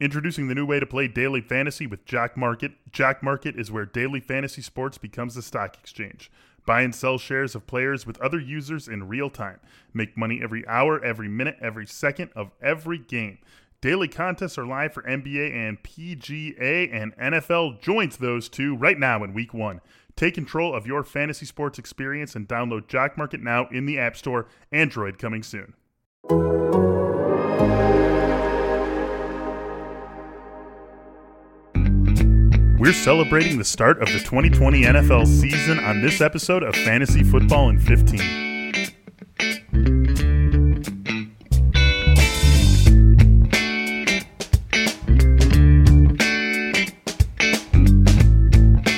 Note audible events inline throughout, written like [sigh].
Introducing the new way to play daily fantasy with Jock MKT. Jock MKT is where daily fantasy sports becomes a stock exchange. Buy and sell shares of players with other users in real time. Make money every hour, every minute, every second of every game. Daily contests are live for NBA and PGA, and NFL joins those two right now in week one. Take control of your fantasy sports experience and download Jock MKT now in the App Store. Android coming soon. We're celebrating the start of the 2020 NFL season on this episode of Fantasy Football in 15.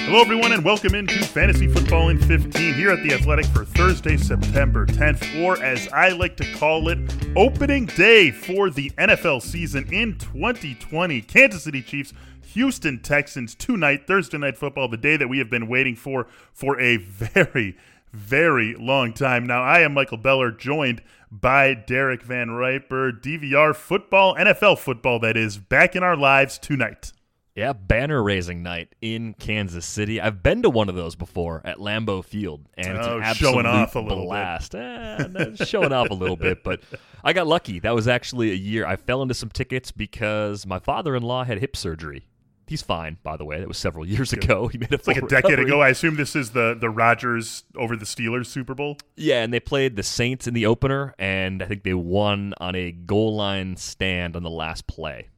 Hello, everyone, and welcome into Fantasy Football in 15 here at The Athletic for Thursday, September 10th, or as I like to call it, opening day for the NFL season in 2020. Kansas City Chiefs, Houston Texans, tonight, Thursday Night Football, the day that we have been waiting for for a [laughs] very, very long time. Now, I am Michael Beller, joined by Derek VanRiper, DVR football, NFL football, that is, back in our lives tonight. Yeah, banner raising night in Kansas City. I've been to one of those before at Lambeau Field, and it's Oh, an absolute showing off a little bit. blast. Eh, showing off a little bit, but I got lucky. That was actually a year I fell into some tickets because my father-in-law had hip surgery. He's fine, by the way. That was several [laughs] years ago. He made a like a decade ago. I assume this is the the Rodgers over the Steelers Super Bowl. Yeah, and they played the Saints in the opener, and I think they won on a goal line stand on the last play.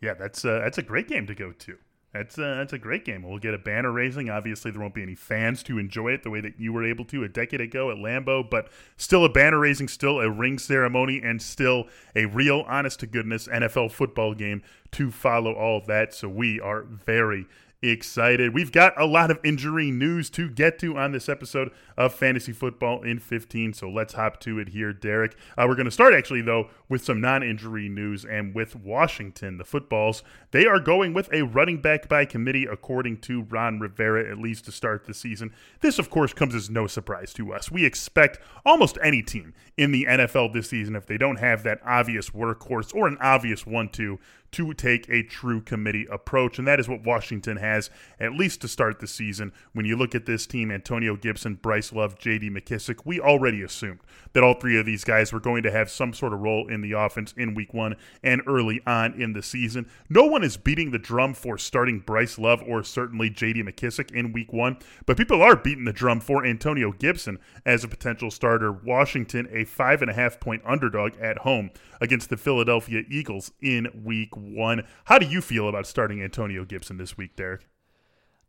Yeah, that's uh, that's a great game to go to. That's uh, that's a great game. We'll get a banner raising. Obviously, there won't be any fans to enjoy it the way that you were able to a decade ago at Lambeau, but still a banner raising, still a ring ceremony, and still a real, honest to goodness NFL football game to follow all that. So we are very excited. We've got a lot of injury news to get to on this episode of Fantasy Football in 15. So let's hop to it here, Derek. Uh, we're going to start actually, though, with some non injury news and with Washington, the footballs. They are going with a running back by committee, according to Ron Rivera, at least to start the season. This, of course, comes as no surprise to us. We expect almost any team in the NFL this season, if they don't have that obvious workhorse or an obvious one two, to take a true committee approach. And that is what Washington has, at least to start the season. When you look at this team, Antonio Gibson, Bryce Love, JD McKissick, we already assumed that all three of these guys were going to have some sort of role in the offense in week one and early on in the season. No one is beating the drum for starting Bryce Love or certainly JD McKissick in week one, but people are beating the drum for Antonio Gibson as a potential starter. Washington, a five and a half point underdog at home against the Philadelphia Eagles in week one. How do you feel about starting Antonio Gibson this week, Derek?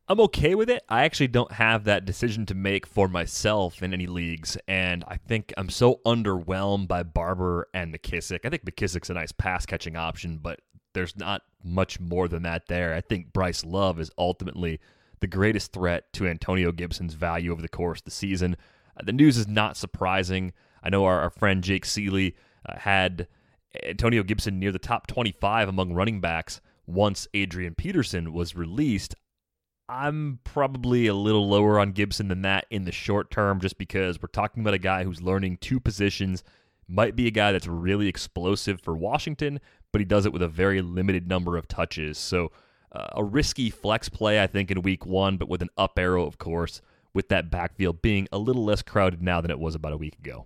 I'm okay with it. I actually don't have that decision to make for myself in any leagues, and I think I'm so underwhelmed by Barber and McKissick. I think McKissick's a nice pass catching option, but there's not much more than that there. I think Bryce Love is ultimately the greatest threat to Antonio Gibson's value over the course of the season. Uh, the news is not surprising. I know our, our friend Jake Ciely uh, had Antonio Gibson near the top 25 among running backs once Adrian Peterson was released. I'm probably a little lower on Gibson than that in the short term just because we're talking about a guy who's learning two positions, might be a guy that's really explosive for Washington, but he does it with a very limited number of touches. So, uh, a risky flex play, I think, in week one, but with an up arrow, of course, with that backfield being a little less crowded now than it was about a week ago.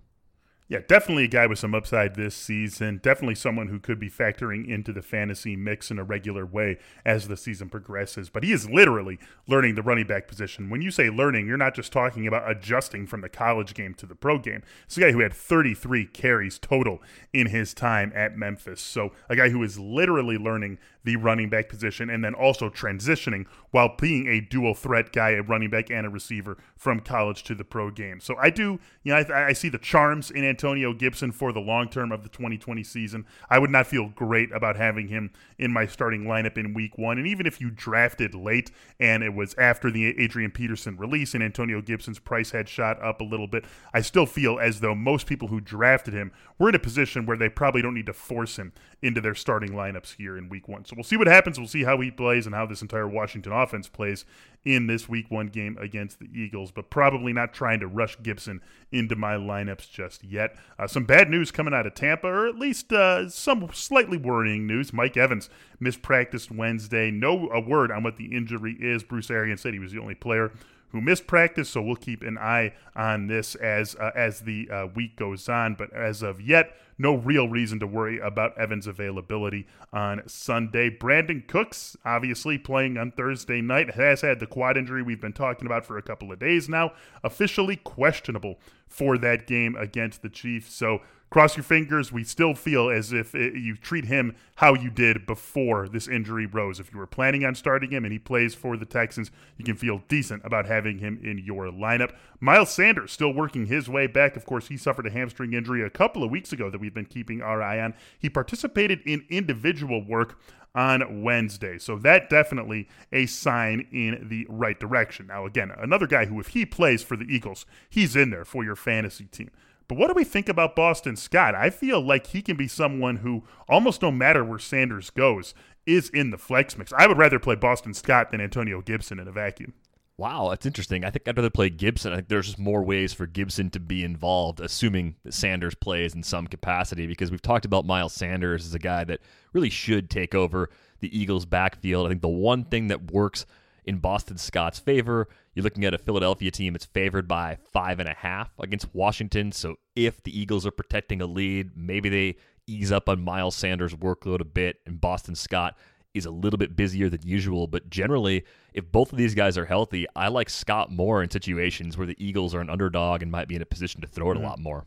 Yeah, definitely a guy with some upside this season. Definitely someone who could be factoring into the fantasy mix in a regular way as the season progresses. But he is literally learning the running back position. When you say learning, you're not just talking about adjusting from the college game to the pro game. It's a guy who had 33 carries total in his time at Memphis. So a guy who is literally learning the running back position and then also transitioning while being a dual threat guy, a running back and a receiver from college to the pro game. So I do, you know, I, I see the charms in Antonio Gibson for the long term of the 2020 season. I would not feel great about having him in my starting lineup in week one. And even if you drafted late and it was after the Adrian Peterson release and Antonio Gibson's price had shot up a little bit, I still feel as though most people who drafted him were in a position where they probably don't need to force him into their starting lineups here in week one. So we'll see what happens. We'll see how he plays and how this entire Washington offense plays in this week one game against the Eagles, but probably not trying to rush Gibson into my lineups just yet. Uh, some bad news coming out of Tampa, or at least uh, some slightly worrying news. Mike Evans mispracticed Wednesday. No a word on what the injury is. Bruce Arians said he was the only player who missed practice, so we'll keep an eye on this as uh, as the uh, week goes on. But as of yet, no real reason to worry about Evans' availability on Sunday. Brandin Cooks, obviously playing on Thursday night, has had the quad injury we've been talking about for a couple of days now, officially questionable for that game against the Chiefs. So cross your fingers. We still feel as if it, you treat him how you did before this injury rose. If you were planning on starting him and he plays for the Texans, you can feel decent about having him in your lineup. Miles Sanders still working his way back. Of course, he suffered a hamstring injury a couple of weeks ago that we've been keeping our eye on. He participated in individual work on Wednesday. So that definitely a sign in the right direction. Now, again, another guy who, if he plays for the Eagles, he's in there for your fantasy team. But what do we think about Boston Scott? I feel like he can be someone who, almost no matter where Sanders goes, is in the flex mix. I would rather play Boston Scott than Antonio Gibson in a vacuum. Wow, that's interesting. I think I'd rather play Gibson. I think there's just more ways for Gibson to be involved, assuming that Sanders plays in some capacity, because we've talked about Miles Sanders as a guy that really should take over the Eagles' backfield. I think the one thing that works in Boston Scott's favor. You're looking at a Philadelphia team that's favored by five and a half against Washington. So if the Eagles are protecting a lead, maybe they ease up on Miles Sanders' workload a bit, and Boston Scott is a little bit busier than usual. But generally, if both of these guys are healthy, I like Scott more in situations where the Eagles are an underdog and might be in a position to throw it mm-hmm. a lot more.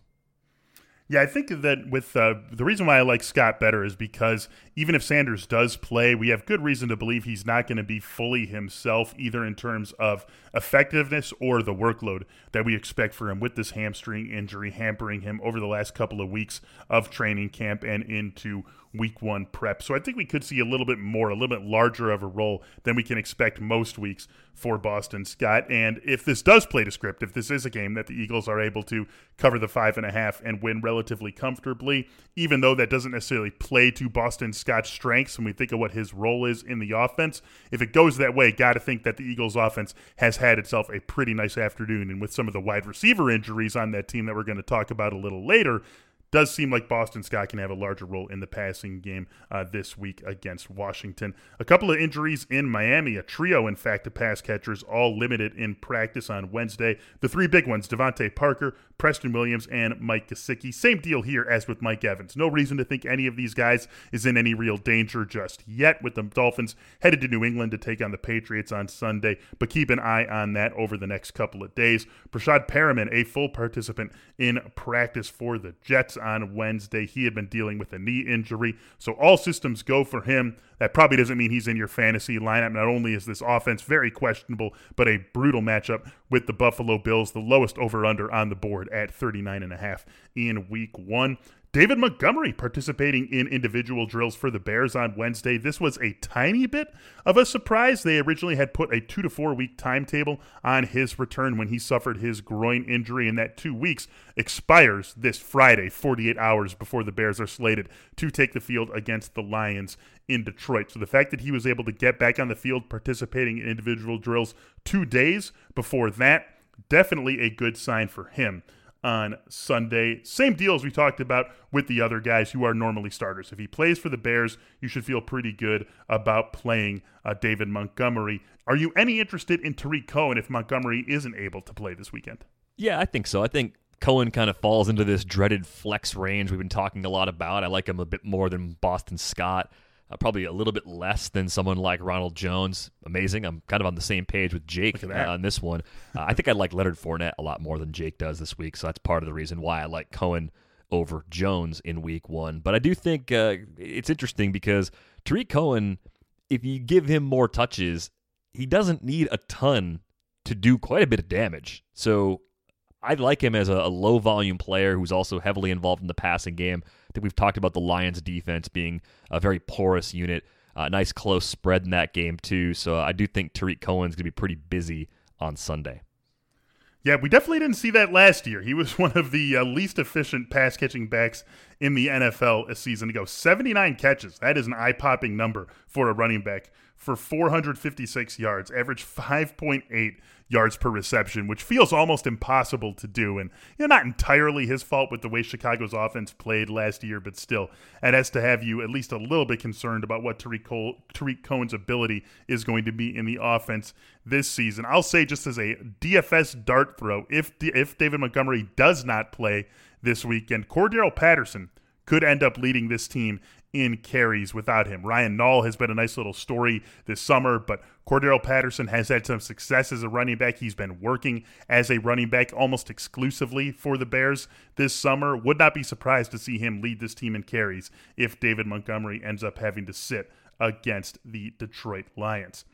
Yeah, I think that with uh, the reason why I like Scott better is because even if Sanders does play, we have good reason to believe he's not going to be fully himself, either in terms of effectiveness or the workload that we expect for him with this hamstring injury hampering him over the last couple of weeks of training camp and into week one prep. So I think we could see a little bit more, a little bit larger of a role than we can expect most weeks for Boston Scott. And if this does play to script, if this is a game that the Eagles are able to cover the five and a half and win relatively comfortably, even though that doesn't necessarily play to Boston Scott's strengths when we think of what his role is in the offense, if it goes that way, got to think that the Eagles offense has had itself a pretty nice afternoon. And with some of the wide receiver injuries on that team that we're going to talk about a little later, does seem like Boston Scott can have a larger role in the passing game uh, this week against Washington. A couple of injuries in Miami, a trio, in fact, of pass catchers, all limited in practice on Wednesday. The three big ones DeVante Parker, Preston Williams, and Mike Gesicki. Same deal here as with Mike Evans. No reason to think any of these guys is in any real danger just yet, with the Dolphins headed to New England to take on the Patriots on Sunday, but keep an eye on that over the next couple of days. Breshad Perriman, a full participant in practice for the Jets on Wednesday. He had been dealing with a knee injury, so all systems go for him. That probably doesn't mean he's in your fantasy lineup. Not only is this offense very questionable, but a brutal matchup with the Buffalo Bills, the lowest over under on the board at 39 and a half in week 1. David Montgomery participating in individual drills for the Bears on Wednesday. This was a tiny bit of a surprise. They originally had put a two to four week timetable on his return when he suffered his groin injury, and that two weeks expires this Friday, 48 hours before the Bears are slated to take the field against the Lions in Detroit. So the fact that he was able to get back on the field participating in individual drills two days before that, definitely a good sign for him on Sunday. Same deal as we talked about with the other guys who are normally starters. If he plays for the Bears, you should feel pretty good about playing uh, David Montgomery. Are you any interested in Tarik Cohen if Montgomery isn't able to play this weekend? Yeah, I think so. I think Cohen kind of falls into this dreaded flex range we've been talking a lot about. I like him a bit more than Boston Scott uh, probably a little bit less than someone like Ronald Jones. Amazing. I'm kind of on the same page with Jake uh, on this one. Uh, I think I like Leonard Fournette a lot more than Jake does this week, so that's part of the reason why I like Cohen over Jones in week one. But I do think uh, it's interesting because Tarik Cohen, if you give him more touches, he doesn't need a ton to do quite a bit of damage. So I like him as a, a, low volume player who's also heavily involved in the passing game. Think we've talked about the Lions defense being a very porous unit. Uh, nice close spread in that game too. So I do think Tarik Cohen's going to be pretty busy on Sunday. Yeah, we definitely didn't see that last year. He was [laughs] one of the uh, least efficient pass catching backs in the NFL a season ago. 79 catches. That is an eye popping number for a running back for 456 yards, average 5.8 yards per reception, which feels almost impossible to do. And you know, not entirely his fault with the way Chicago's offense played last year, but still, it has to have you at least a little bit concerned about what Tariq, Cole, Tarik Cohen's ability is going to be in the offense this season. I'll say just as a DFS dart throw, if if David Montgomery does not play this weekend, Cordarrelle Patterson could end up leading this team in carries without him. Ryan Nall has been a nice little story this summer, but Cordarrelle Patterson has had some success as a running back. He's been working as a running back almost exclusively for the Bears this summer. Would not be surprised to see him lead this team in carries if David Montgomery ends up having to sit against the Detroit Lions.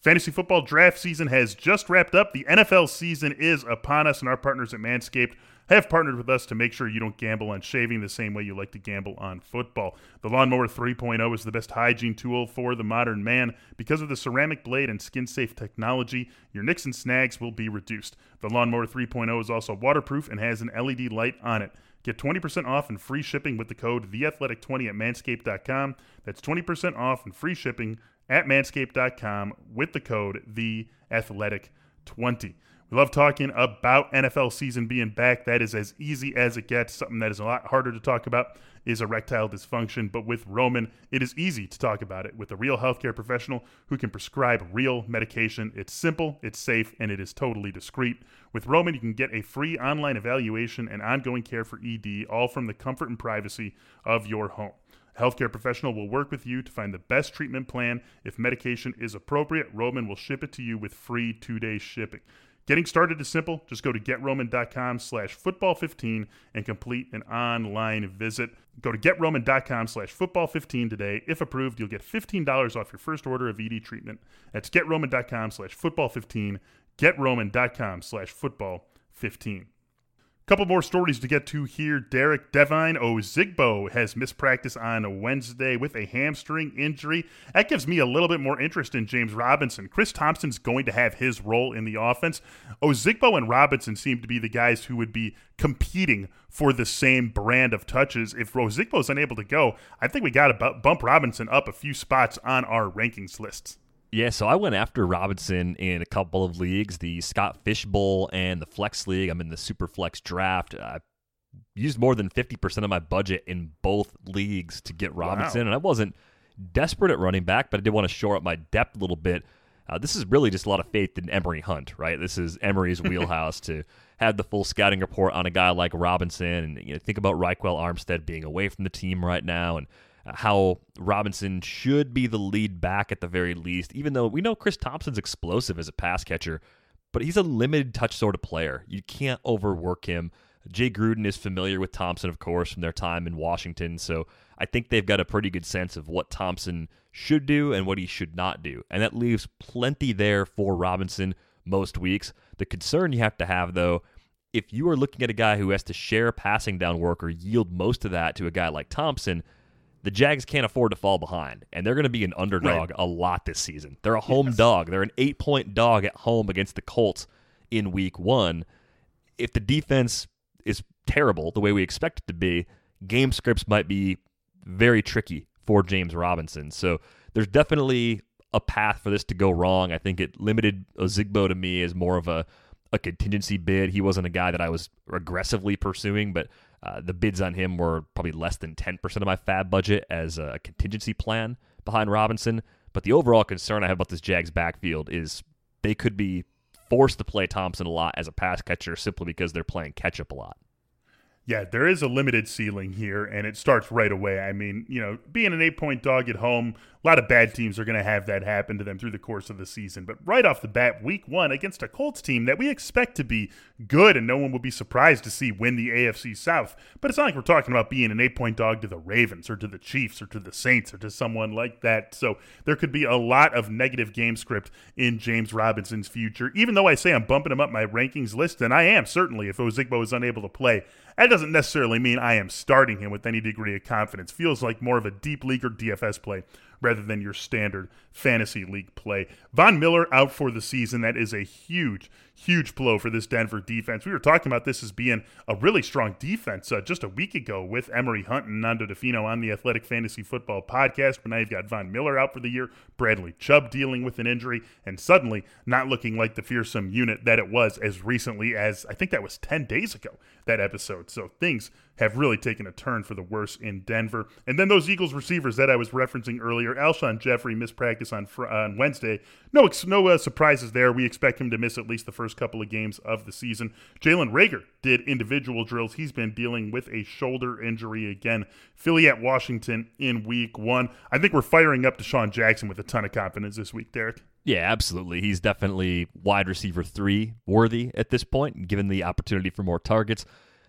Fantasy football draft season has just wrapped up. The NFL season is upon us, and our partners at Manscaped have partnered with us to make sure you don't gamble on shaving the same way you like to gamble on football. The Lawnmower 3.0 is the best hygiene tool for the modern man. Because of the ceramic blade and skin safe technology, your nicks and snags will be reduced. The Lawnmower 3.0 is also waterproof and has an LED light on it. Get 20% off and free shipping with the code THEATHLETIC20 at manscaped.com. That's 20% off and free shipping at manscaped.com with the code THEATHLETIC20. We love talking about NFL season being back. That is as easy as it gets. Something that is a lot harder to talk about is erectile dysfunction. But with Roman, it is easy to talk about it with a real healthcare professional who can prescribe real medication. It's simple, it's safe, and it is totally discreet. With Roman, you can get a free online evaluation and ongoing care for ED, all from the comfort and privacy of your home. Healthcare professional will work with you to find the best treatment plan. If medication is appropriate, Roman will ship it to you with free two-day shipping. Getting started is simple. Just go to getroman.com slash football15 and complete an online visit. Go to getroman.com slash football15 today. If approved, you'll get $15 off your first order of ED treatment. That's getroman.com slash football15, getroman.com slash football15. Couple more stories to get to here. Derek Devine Ozigbo has missed practice on Wednesday with a hamstring injury. That gives me a little bit more interest in James Robinson. Chris Thompson's going to have his role in the offense. Ozigbo and Robinson seem to be the guys who would be competing for the same brand of touches. If Ozigbo's unable to go, I think we got to bump Robinson up a few spots on our rankings lists. Yeah, so I went after Robinson in a couple of leagues, the Scott Fish Bowl and the Flex League. I'm in the Super Flex draft. I used more than 50% of my budget in both leagues to get Robinson, wow. and I wasn't desperate at running back, but I did want to shore up my depth a little bit. Uh, this is really just a lot of faith in Emory Hunt, right? This is Emory's [laughs] wheelhouse to have the full scouting report on a guy like Robinson, and you know, think about Ryquell Armstead being away from the team right now, and how Robinson should be the lead back at the very least, even though we know Chris Thompson's explosive as a pass catcher, but he's a limited touch sort of player. You can't overwork him. Jay Gruden is familiar with Thompson, of course, from their time in Washington, so I think they've got a pretty good sense of what Thompson should do and what he should not do. And that leaves plenty there for Robinson most weeks. The concern you have to have, though, if you are looking at a guy who has to share passing down work or yield most of that to a guy like Thompson, the Jags can't afford to fall behind, and they're going to be an underdog right. a lot this season. They're a home yes. dog. They're an eight point dog at home against the Colts in week one. If the defense is terrible the way we expect it to be, game scripts might be very tricky for James Robinson. So there's definitely a path for this to go wrong. I think it limited Ozigbo to me as more of a, a contingency bid. He wasn't a guy that I was aggressively pursuing, but uh, the bids on him were probably less than 10% of my FAAB budget as a contingency plan behind Robinson. But the overall concern I have about this Jags backfield is they could be forced to play Thompson a lot as a pass catcher simply because they're playing catch up a lot. Yeah, there is a limited ceiling here, and it starts right away. I mean, you know, being an eight point dog at home, a lot of bad teams are going to have that happen to them through the course of the season. But right off the bat, week one against a Colts team that we expect to be good, and no one will be surprised to see win the AFC South. But it's not like we're talking about being an eight point dog to the Ravens or to the Chiefs or to the Saints or to someone like that. So there could be a lot of negative game script in James Robinson's future, even though I say I'm bumping him up my rankings list, and I am certainly if Ozigbo is unable to play. That doesn't necessarily mean I am starting him with any degree of confidence. Feels like more of a deep league or DFS play rather than your standard fantasy league play. Von Miller out for the season. That is a huge, huge blow for this Denver defense. We were talking about this as being a really strong defense uh, just a week ago with Emory Hunt and Nando Di Fino on the Athletic Fantasy Football podcast. But now you've got Von Miller out for the year, Bradley Chubb dealing with an injury, and suddenly not looking like the fearsome unit that it was as recently as I think that was 10 days ago, that episode. So things have really taken a turn for the worse in Denver. And then those Eagles receivers that I was referencing earlier, Alshon Jeffery missed practice on on Wednesday. No, no uh, surprises there. We expect him to miss at least the first couple of games of the season. Jalen Reagor did individual drills. He's been dealing with a shoulder injury again. Philly at Washington in Week One. I think we're firing up DeSean Jackson with a ton of confidence this week, Derek. Yeah, absolutely. He's definitely wide receiver three worthy at this point, given the opportunity for more targets.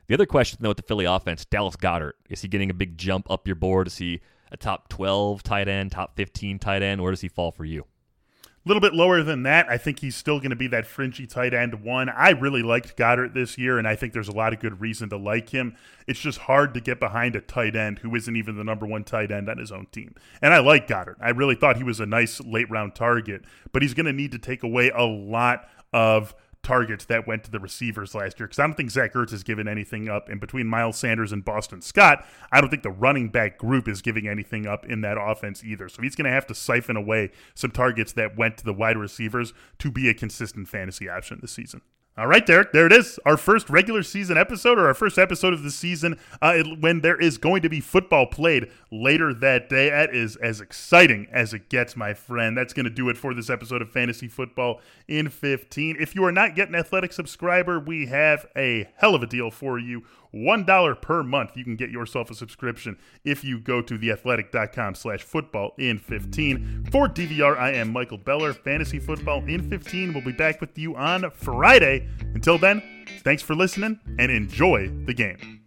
The other question, though, with the Philly offense, Dallas Goedert, is he getting a big jump up your board? Is he a top 12 tight end, top 15 tight end? Where does he fall for you? A little bit lower than that. I think he's still going to be that fringy tight end one. I really liked Goedert this year, and I think there's a lot of good reason to like him. It's just hard to get behind a tight end who isn't even the number one tight end on his own team. And I like Goedert. I really thought he was a nice late round target, but he's going to need to take away a lot of targets that went to the receivers last year because I don't think Zach Ertz has given anything up. And between Miles Sanders and Boston Scott, I don't think the running back group is giving anything up in that offense either. So he's going to have to siphon away some targets that went to the wide receivers to be a consistent fantasy option this season. All right, Derek, there it is. Our first regular season episode, or our first episode of the season, uh, it, when there is going to be football played later that day. That is as exciting as it gets, my friend. That's going to do it for this episode of Fantasy Football in 15. If you are not yet an athletic subscriber, we have a hell of a deal for you. $1 per month. You can get yourself a subscription if you go to theathletic.com slash football in 15. For DVR, I am Michael Beller. Fantasy Football in 15 will be back with you on Friday. Until then, thanks for listening and enjoy the game.